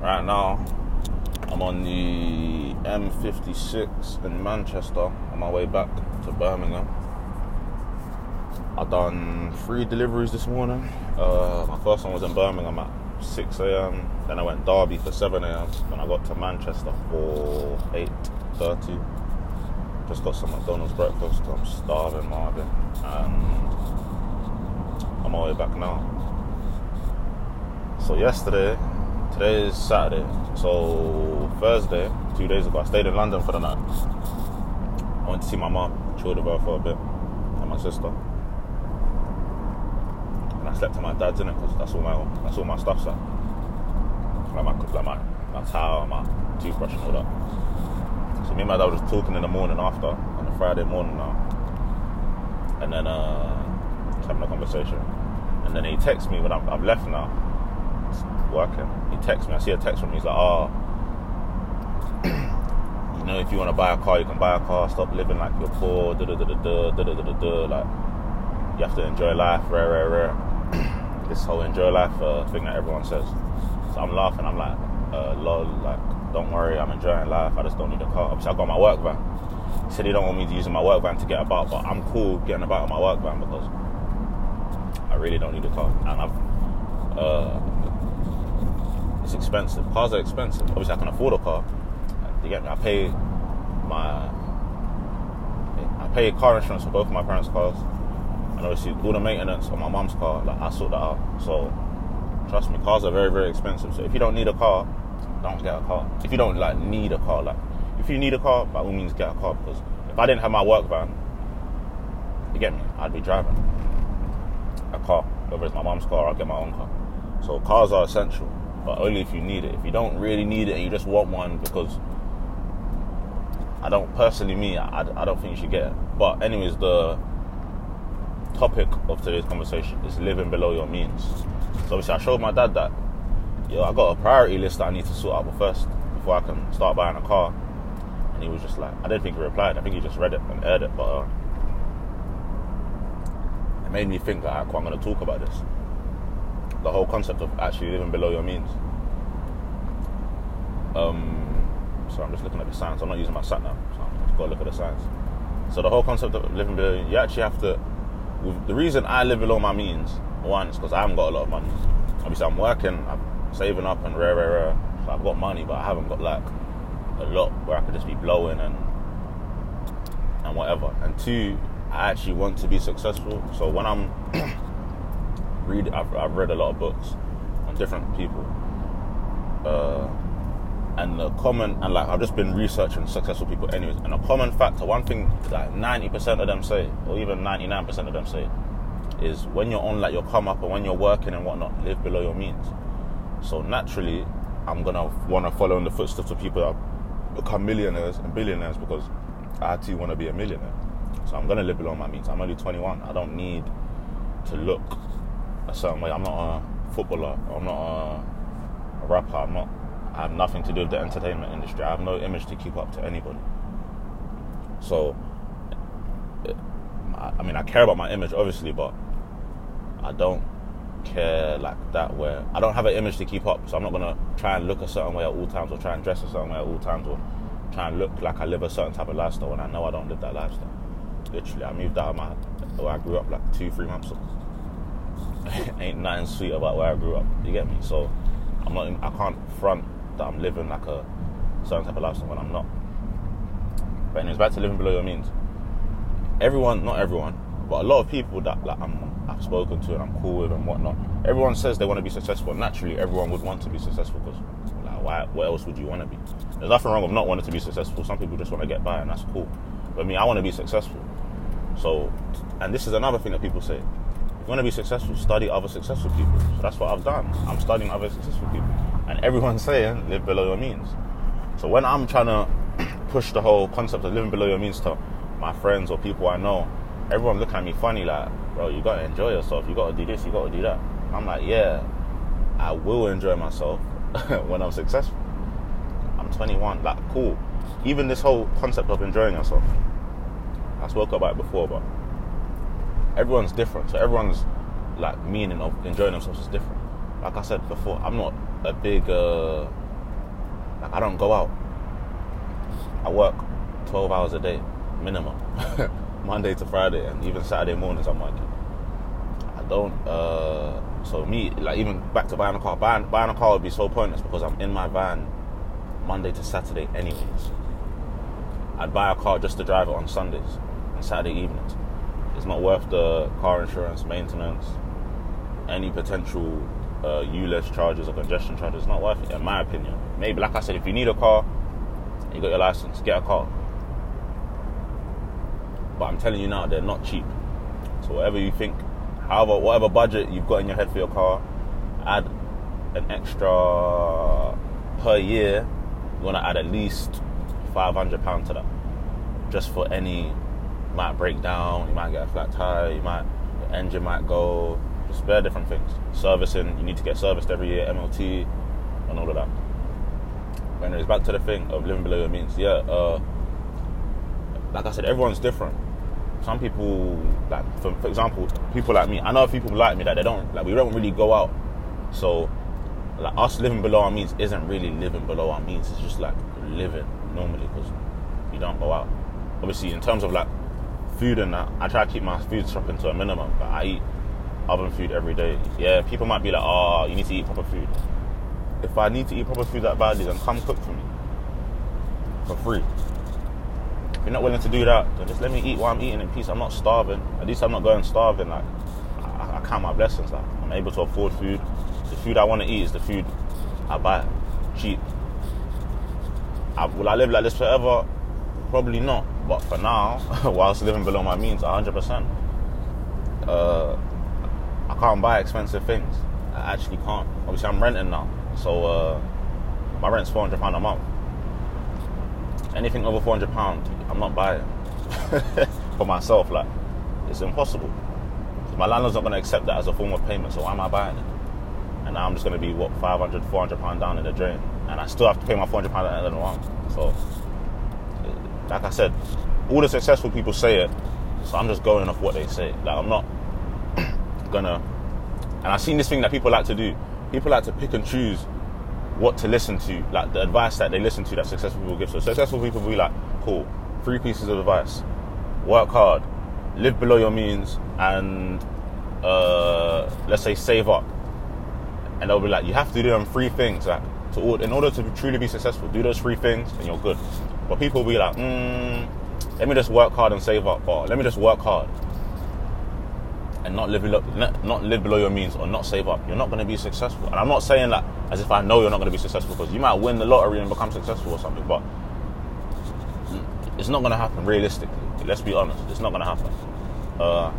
Right now, I'm on the M56 in Manchester on my way back to Birmingham. I done three deliveries this morning. Uh, my first one was in Birmingham at 6 a.m. Then I went Derby for 7 a.m. Then I got to Manchester for 8:30. Just got some McDonald's breakfast. I'm starving, Marvin, and I'm on my way back now. So yesterday, today is Saturday. So Thursday, two days ago, I stayed in London for the night. I went to see my mom, chilled with her for a bit, and my sister. And I slept at my dad's in it because that's all my that's all my stuff's at. Like my like my my towel, my toothbrush and all that. So me and my dad were just talking in the morning after, on a Friday morning now. And then uh having a conversation. And then he texts me when I've, I've left now, working. He texts me, I see a text from him, he's like, oh you know, if you want to buy a car, you can buy a car. Stop living like you're poor. Da da da da da da da da da. Like you have to enjoy life. Rare, rare, rare. this whole enjoy life uh, thing that everyone says. So I'm laughing. I'm like, uh, lol. Like, don't worry. I'm enjoying life. I just don't need a car. Obviously, I got my work van. He said he don't want me to use my work van to get about, but I'm cool getting about in my work van because I really don't need a car. And I've uh, it's expensive. Cars are expensive. Obviously, I can afford a car. You get me? I pay my I pay car insurance for both of my parents' cars, and obviously all the maintenance on my mom's car. Like I sort that out. So trust me, cars are very very expensive. So if you don't need a car, don't get a car. If you don't like need a car, like if you need a car, by all means get a car because if I didn't have my work van, you get me? I'd be driving a car, whether it's my mom's car, or I'll get my own car. So cars are essential, but only if you need it. If you don't really need it and you just want one because I don't personally me, I, I don't think you should get it. But anyways, the topic of today's conversation is living below your means. So obviously I showed my dad that yo, I got a priority list that I need to sort out first before I can start buying a car. And he was just like, I didn't think he replied. I think he just read it and heard it, but uh, it made me think that I'm going to talk about this. The whole concept of actually living below your means. Um, so I'm just looking at the signs. I'm not using my sat now, so just got to look at the signs. So the whole concept of living below, you actually have to. The reason I live below my means, one, is because I haven't got a lot of money. Obviously, I'm working, I'm saving up, and rare, rare, rare. So I've got money, but I haven't got like a lot where I could just be blowing and and whatever. And two, I actually want to be successful. So when I'm read, I've, I've read a lot of books on different people. Uh, and the common and like I've just been researching successful people anyways and a common factor one thing like 90% of them say or even 99% of them say is when you're on like your come up and when you're working and whatnot live below your means. So naturally I'm gonna want to follow in the footsteps of people that become millionaires and billionaires because I too want to be a millionaire. So I'm gonna live below my means. I'm only 21 I don't need to look a certain way I'm not a footballer I'm not a, a rapper I'm not I have nothing to do with the entertainment industry. I have no image to keep up to anybody. So, I mean, I care about my image, obviously, but I don't care like that where I don't have an image to keep up. So I'm not gonna try and look a certain way at all times, or try and dress a certain way at all times, or try and look like I live a certain type of lifestyle when I know I don't live that lifestyle. Literally, I moved out of my where I grew up like two, three months ago. Ain't nothing sweet about where I grew up. You get me? So I'm not. I can't front that I'm living like a certain type of lifestyle when I'm not. But anyways, back to living below your means. Everyone, not everyone, but a lot of people that like I'm, I've spoken to and I'm cool with and whatnot. Everyone says they want to be successful. Naturally, everyone would want to be successful because, like, why? What else would you want to be? There's nothing wrong with not wanting to be successful. Some people just want to get by, and that's cool. But me, I want to be successful. So, and this is another thing that people say. If you want to be successful, study other successful people. So that's what I've done. I'm studying other successful people and everyone's saying live below your means. So when I'm trying to push the whole concept of living below your means to my friends or people I know, everyone look at me funny like, bro, you gotta enjoy yourself. You gotta do this. You gotta do that. I'm like, yeah, I will enjoy myself when I'm successful. I'm 21. Like, cool. Even this whole concept of enjoying yourself. I spoke about it before, but everyone's different. So everyone's like meaning of enjoying themselves is different. Like I said before, I'm not a big uh, Like I don't go out. I work 12 hours a day, minimum, Monday to Friday, and even Saturday mornings I'm working. I don't. Uh, so me, like even back to buying a car, buying, buying a car would be so pointless because I'm in my van Monday to Saturday anyways. I'd buy a car just to drive it on Sundays and Saturday evenings. It's not worth the car insurance, maintenance, any potential uh, ULEZ charges or congestion charges. It's not worth it, in my opinion. Maybe, like I said, if you need a car, you got your license, get a car. But I'm telling you now, they're not cheap. So whatever you think, however, whatever budget you've got in your head for your car, add an extra per year. You want to add at least five hundred pound to that, just for any. Might break down. You might get a flat tire. You might your engine might go. Just bare different things. Servicing. You need to get serviced every year. MOT, and all of that. Anyways, back to the thing of living below your means. Yeah. Uh, like I said, everyone's different. Some people, like for, for example, people like me. I know people like me that they don't like. We don't really go out. So, like us living below our means isn't really living below our means. It's just like living normally because you don't go out. Obviously, in terms of like food and that, I try to keep my food shopping to a minimum. But I eat oven food every day. Yeah, people might be like, "Oh, you need to eat proper food." If I need to eat proper food that badly, then come cook for me for free. If you're not willing to do that, then just let me eat while I'm eating in peace. I'm not starving. At least I'm not going starving. Like I, I count my blessings. Like I'm able to afford food. The food I want to eat is the food I buy cheap. I, will I live like this forever? Probably not. But for now, whilst living below my means, 100%, uh, I can't buy expensive things. I actually can't. Obviously, I'm renting now, so uh, my rent's 400 pound a month. Anything over 400 pound, I'm not buying for myself. Like, it's impossible. My landlord's not going to accept that as a form of payment, so why am I buying it? And now I'm just going to be what 500, 400 pound down in the drain, and I still have to pay my 400 pound at the end of the month. So, like I said, all the successful people say it, so I'm just going off what they say. Like I'm not gonna. And I've seen this thing that people like to do. People like to pick and choose what to listen to, like the advice that they listen to that successful people give. So successful people will be like, cool, three pieces of advice: work hard, live below your means, and uh, let's say save up. And they'll be like, you have to do them three things. Like, to, in order to truly be successful, do those three things, and you're good. But people will be like, mm, let me just work hard and save up, or let me just work hard and not live below, not live below your means or not save up. You're not going to be successful. And I'm not saying that as if I know you're not going to be successful because you might win the lottery and become successful or something, but it's not going to happen realistically. Let's be honest, it's not going to happen. Uh,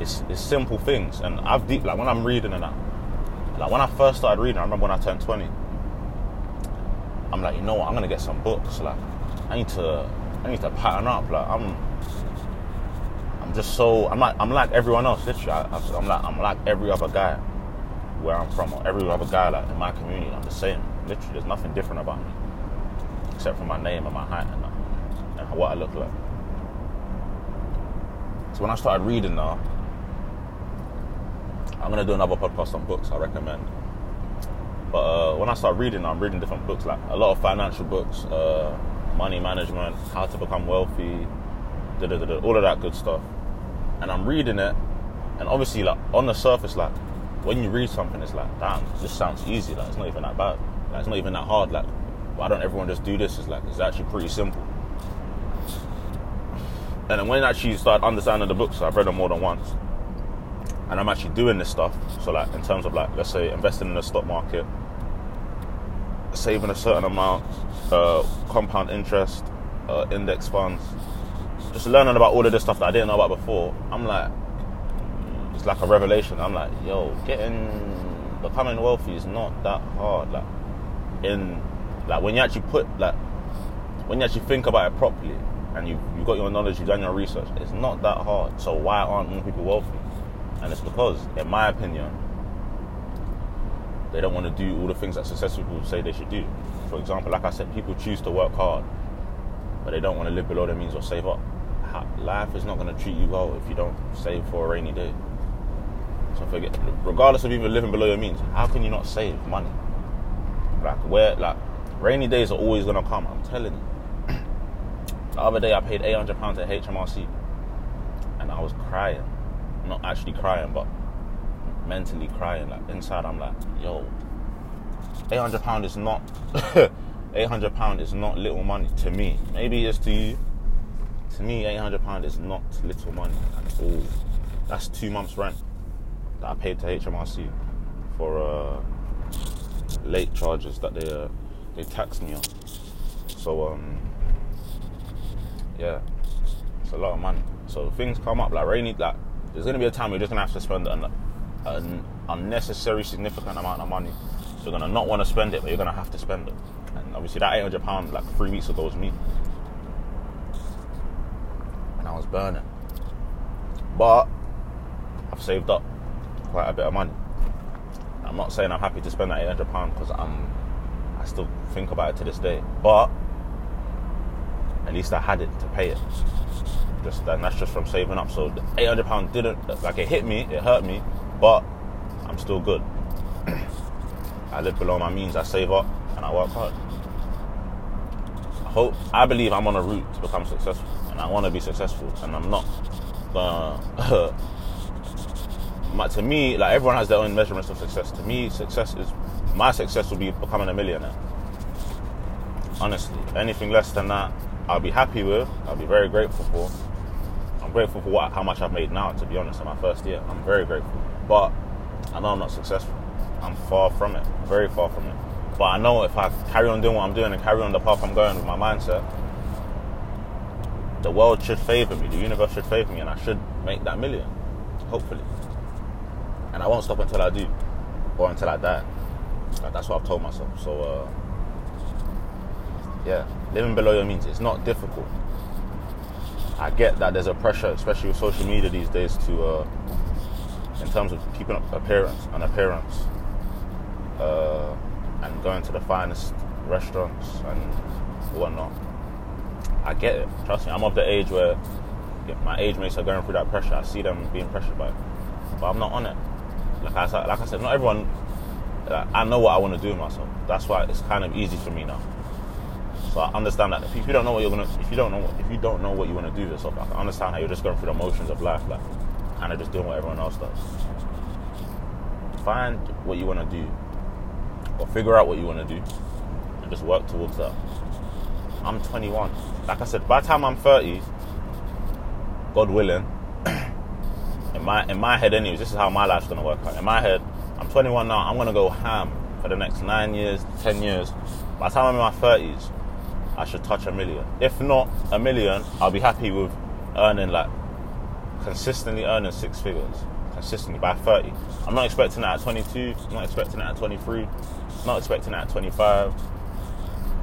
it's, it's simple things, and I've deep like when I'm reading and that. Like when I first started reading, I remember when I turned 20. I'm like, you know what? I'm gonna get some books. Like, I need to, I need to pattern up. Like, I'm, I'm just so, I'm like, I'm like everyone else. Literally, I, am like, I'm like every other guy where I'm from, or every other guy like in my community. I'm the same. Literally, there's nothing different about me except for my name and my height and, and what I look like. So when I started reading now, I'm gonna do another podcast on books. I recommend. But uh, when I start reading, I'm reading different books, like a lot of financial books, uh, money management, how to become wealthy, all of that good stuff. And I'm reading it, and obviously, like on the surface, like when you read something, it's like, damn, this sounds easy. Like it's not even that bad. Like it's not even that hard. Like why don't everyone just do this? It's like it's actually pretty simple. And then when I actually started understanding the books, I've read them more than once and I'm actually doing this stuff. So like in terms of like let's say investing in the stock market, saving a certain amount, uh, compound interest, uh, index funds, just learning about all of this stuff that I didn't know about before. I'm like, it's like a revelation. I'm like, yo, getting becoming wealthy is not that hard. Like in like when you actually put like when you actually think about it properly and you you got your knowledge, you've done your research, it's not that hard. So why aren't more people wealthy? And it's because, in my opinion, they don't want to do all the things that successful people say they should do. For example, like I said, people choose to work hard, but they don't want to live below their means or save up. Life is not going to treat you well if you don't save for a rainy day. So forget, regardless of even living below your means, how can you not save money? Like where, like Rainy days are always gonna come. I'm telling you. the other day I paid 800 pounds at HMRC, and I was crying. Not actually crying, but mentally crying. Like inside, I'm like, yo, 800 pound is not. 800 pound is not little money to me. Maybe it's to you. To me, 800 pound is not little money at all. That's two months rent that I paid to HMRC for uh, late charges that they uh, they taxed me on. So um, yeah, it's a lot of money. So things come up like rainy. Like there's gonna be a time you're just gonna have to spend an, an unnecessary significant amount of money. You're gonna not want to spend it, but you're gonna have to spend it. And obviously that 800 pound like three weeks ago was me, and I was burning. But I've saved up quite a bit of money. I'm not saying I'm happy to spend that 800 pound because I'm I still think about it to this day. But at least I had it to pay it. Just and that's just from saving up. So the 800 pound didn't like it hit me, it hurt me, but I'm still good. I live below my means. I save up and I work hard. I hope I believe I'm on a route to become successful, and I want to be successful, and I'm not gonna. to me, like everyone has their own measurements of success. To me, success is my success will be becoming a millionaire. Honestly, anything less than that, I'll be happy with. I'll be very grateful for. I'm grateful for what how much I've made now. To be honest, in my first year, I'm very grateful. But I know I'm not successful. I'm far from it, very far from it. But I know if I carry on doing what I'm doing and carry on the path I'm going with my mindset, the world should favor me, the universe should favor me, and I should make that million, hopefully. And I won't stop until I do, or until I die. Like, that's what I've told myself. So, uh, yeah, living below your means, it's not difficult. I get that there's a pressure, especially with social media these days, to uh, in terms of keeping up appearance and appearance, uh, and going to the finest restaurants and whatnot. I get it. Trust me, I'm of the age where my age mates are going through that pressure. I see them being pressured by it, but I'm not on it. Like I said, like I said, not everyone. Like, I know what I want to do myself. That's why it's kind of easy for me now. So I understand that if you don't know what you're gonna, if you don't know, if you don't know what you want to do with yourself, I understand how you're just going through the motions of life, like kind of just doing what everyone else does. Find what you want to do, or figure out what you want to do, and just work towards that. I'm 21. Like I said, by the time I'm 30, God willing, in my in my head, anyways, this is how my life's gonna work out. In my head, I'm 21 now. I'm gonna go ham for the next nine years, ten years. By the time I'm in my 30s, I should touch a million. If not a million, I'll be happy with earning like consistently earning six figures consistently by 30. I'm not expecting that at 22. I'm not expecting that at 23. I'm not expecting that at 25.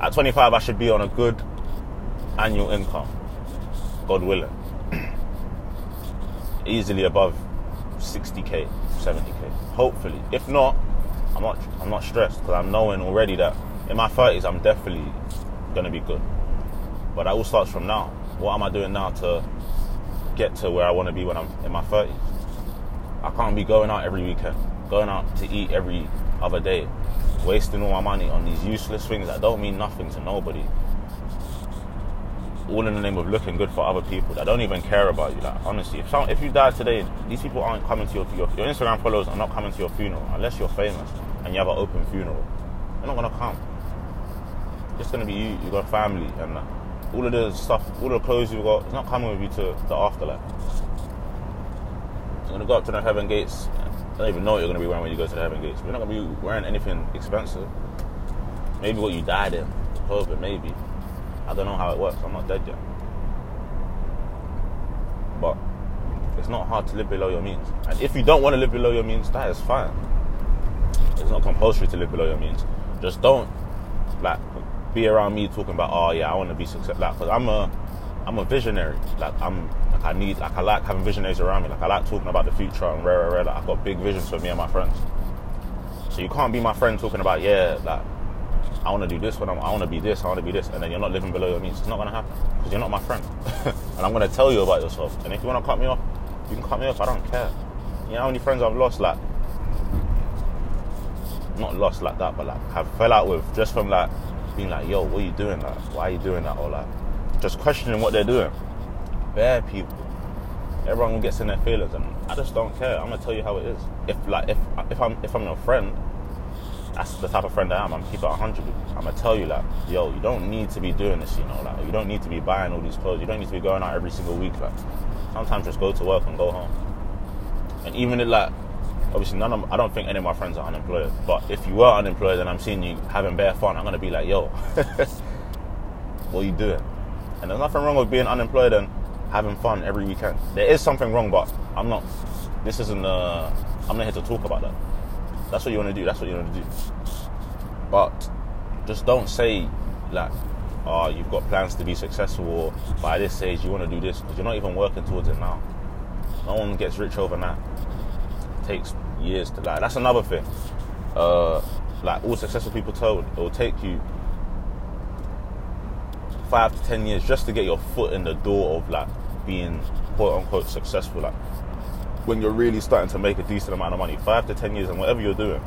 At 25, I should be on a good annual income, God willing. Easily above 60k, 70k. Hopefully. If not, I'm not. I'm not stressed because I'm knowing already that in my 30s, I'm definitely gonna be good. But that all starts from now. What am I doing now to get to where I want to be when I'm in my 30s? I can't be going out every weekend, going out to eat every other day, wasting all my money on these useless things that don't mean nothing to nobody. All in the name of looking good for other people that don't even care about you. Like honestly, if some, if you die today, these people aren't coming to your, your your Instagram followers are not coming to your funeral unless you're famous and you have an open funeral. They're not gonna come. It's gonna be you. You got family and uh, all of the stuff, all the clothes you've got. It's not coming with you to the afterlife. You're gonna go up to the heaven gates. I don't even know what you're gonna be wearing when you go to the heaven gates. You're not gonna be wearing anything expensive. Maybe what you died in, COVID, maybe. I don't know how it works. I'm not dead yet. But it's not hard to live below your means. And if you don't want to live below your means, that is fine. It's not compulsory to live below your means. Just don't like be around me talking about, oh yeah, I want to be successful. Like, cause I'm a, I'm a visionary. Like I'm, like I need, like I like having visionaries around me. Like I like talking about the future and rare, rare. Like I've got big visions for me and my friends. So you can't be my friend talking about, yeah, like I want to do this when I'm, I want to be this, I want to be this, and then you're not living below your means. It's not gonna happen because you're not my friend. and I'm gonna tell you about yourself. And if you want to cut me off, you can cut me off. I don't care. You know how many friends I've lost, like not lost like that, but like have fell out with just from like being like, yo, what are you doing? Like, why are you doing that? Or like, just questioning what they're doing. Bare people. Everyone gets in their feelings, and I just don't care. I'm gonna tell you how it is. If like if if I'm if I'm your friend, that's the type of friend I am. I'm keep it 100. I'm gonna tell you like, yo, you don't need to be doing this. You know, like you don't need to be buying all these clothes. You don't need to be going out every single week. Like sometimes just go to work and go home. And even if like obviously none of I don't think any of my friends are unemployed. But if you were unemployed and I'm seeing you having bare fun, I'm gonna be like, yo, what are you doing? And there's nothing wrong with being unemployed and having fun every weekend. There is something wrong, but I'm not. This isn't. Uh, I'm not here to talk about that. That's what you want to do. That's what you want to do. But just don't say like, oh, you've got plans to be successful, or by this age you want to do this, because you're not even working towards it now. No one gets rich overnight. It takes years to like. That's another thing. Uh, like all successful people told, it will take you five to ten years just to get your foot in the door of like being quote unquote successful. Like when you're really starting to make a decent amount of money, five to ten years and whatever you're doing.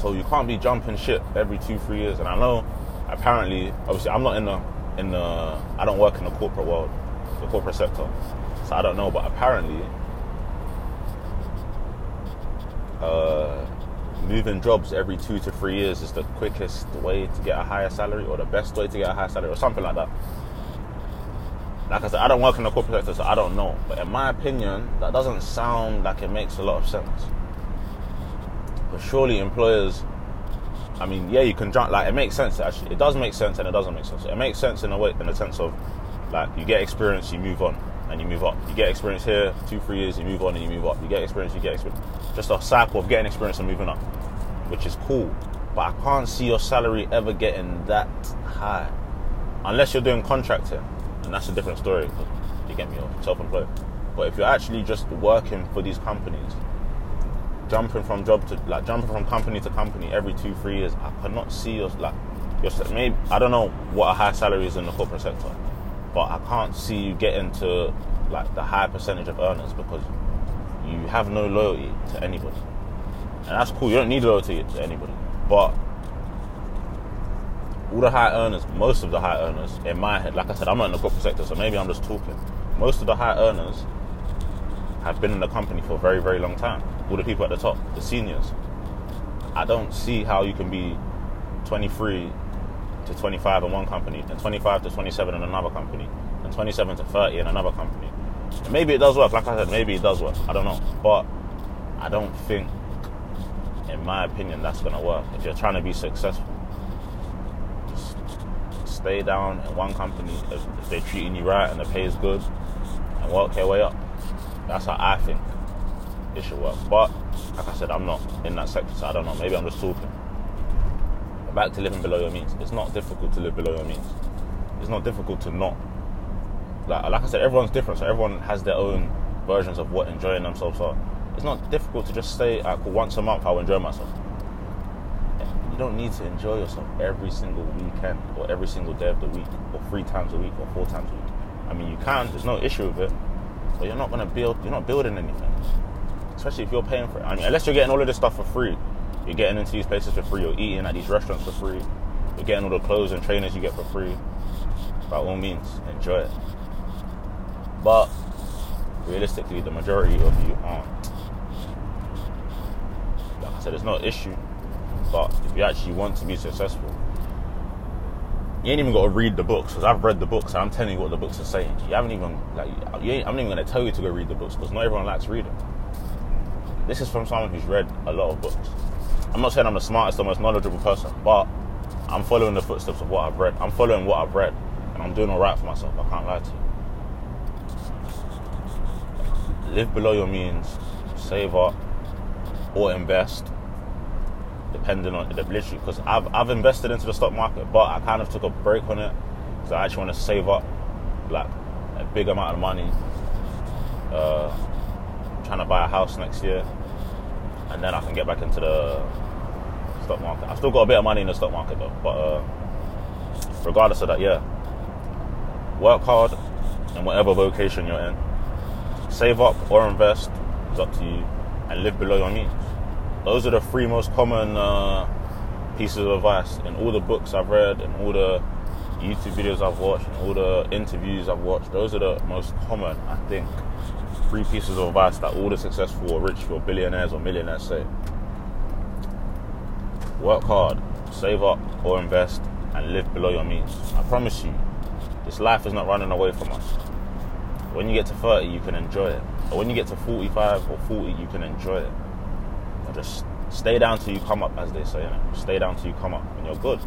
So you can't be jumping ship every two, three years. And I know apparently, obviously, I'm not in the in the I don't work in the corporate world, the corporate sector, so I don't know. But apparently, uh, moving jobs every two to three years is the quickest way to get a higher salary, or the best way to get a higher salary, or something like that. Like I said, I don't work in the corporate sector, so I don't know. But in my opinion, that doesn't sound like it makes a lot of sense. But surely employers, I mean, yeah, you can jump. Like it makes sense. Actually, it does make sense, and it doesn't make sense. It makes sense in a way, in the sense of, like, you get experience, you move on, and you move up. You get experience here, two, three years, you move on, and you move up. You get experience, you get experience. Just a cycle of getting experience and moving up, which is cool. But I can't see your salary ever getting that high, unless you're doing contracting and that's a different story. You get me, you're self-employed. But if you're actually just working for these companies, jumping from job to like jumping from company to company every two, three years, I cannot see us like your maybe I don't know what a high salary is in the corporate sector, but I can't see you getting to like the high percentage of earners because you have no loyalty to anybody, and that's cool. You don't need loyalty to anybody, but all the high earners, most of the high earners, in my head, like I said, I'm not in the corporate sector, so maybe I'm just talking. Most of the high earners have been in the company for a very, very long time. All the people at the top, the seniors. I don't see how you can be 23 to 25 in one company, and 25 to 27 in another company, and 27 to 30 in another company. Maybe it does work. Like I said, maybe it does work. I don't know, but I don't think, in my opinion, that's going to work. If you're trying to be successful, just stay down in one company if, they're treating you right and the pay is good and work your way up. That's how I think it should work. But like I said, I'm not in that sector, so I don't know. Maybe I'm just talking. Back to living below your means. It's not difficult to live below your means. It's not difficult to not. Like, like I said, everyone's different, so everyone has their own versions of what enjoying themselves are. It's not difficult to just say, like, once a month I'll enjoy myself you don't need to enjoy yourself every single weekend or every single day of the week or three times a week or four times a week. I mean, you can. There's no issue with it, but you're not gonna build. You're not building anything, especially if you're paying for it. I mean, unless you're getting all of this stuff for free, you're getting into these places for free. You're eating at these restaurants for free. You're getting all the clothes and trainers you get for free. By all means, enjoy it. But realistically, the majority of you aren't. Like I said, it's no issue but if you actually want to be successful, you ain't even got to read the books because I've read the books and I'm telling you what the books are saying. You haven't even like I'm not even to tell you to go read the books because not everyone likes reading. This is from someone who's read a lot of books. I'm not saying I'm the smartest or most knowledgeable person, but I'm following the footsteps of what I've read. I'm following what I've read, and I'm doing all right for myself. I can't lie to you. Live below your means, save up, or invest depending on the literally because I've I've invested into the stock market, but I kind of took a break on it because I actually want to save up like a big amount of money. Uh, trying to buy a house next year, and then I can get back into the stock market. I've still got a bit of money in the stock market though, but uh, regardless of that, yeah, work hard in whatever vocation you're in. Save up or invest is up to you, and live below your means those are the three most common uh, pieces of advice in all the books I've read and all the YouTube videos I've watched and all the interviews I've watched. Those are the most common, I think, three pieces of advice that all the successful or rich or billionaires or millionaires say. Work hard, save up or invest, and live below your means. I promise you, this life is not running away from us. When you get to 30, you can enjoy it. When you get to 45 or 40, you can enjoy it. And just stay down till you come up, as they say. You know? Stay down till you come up, and you're good.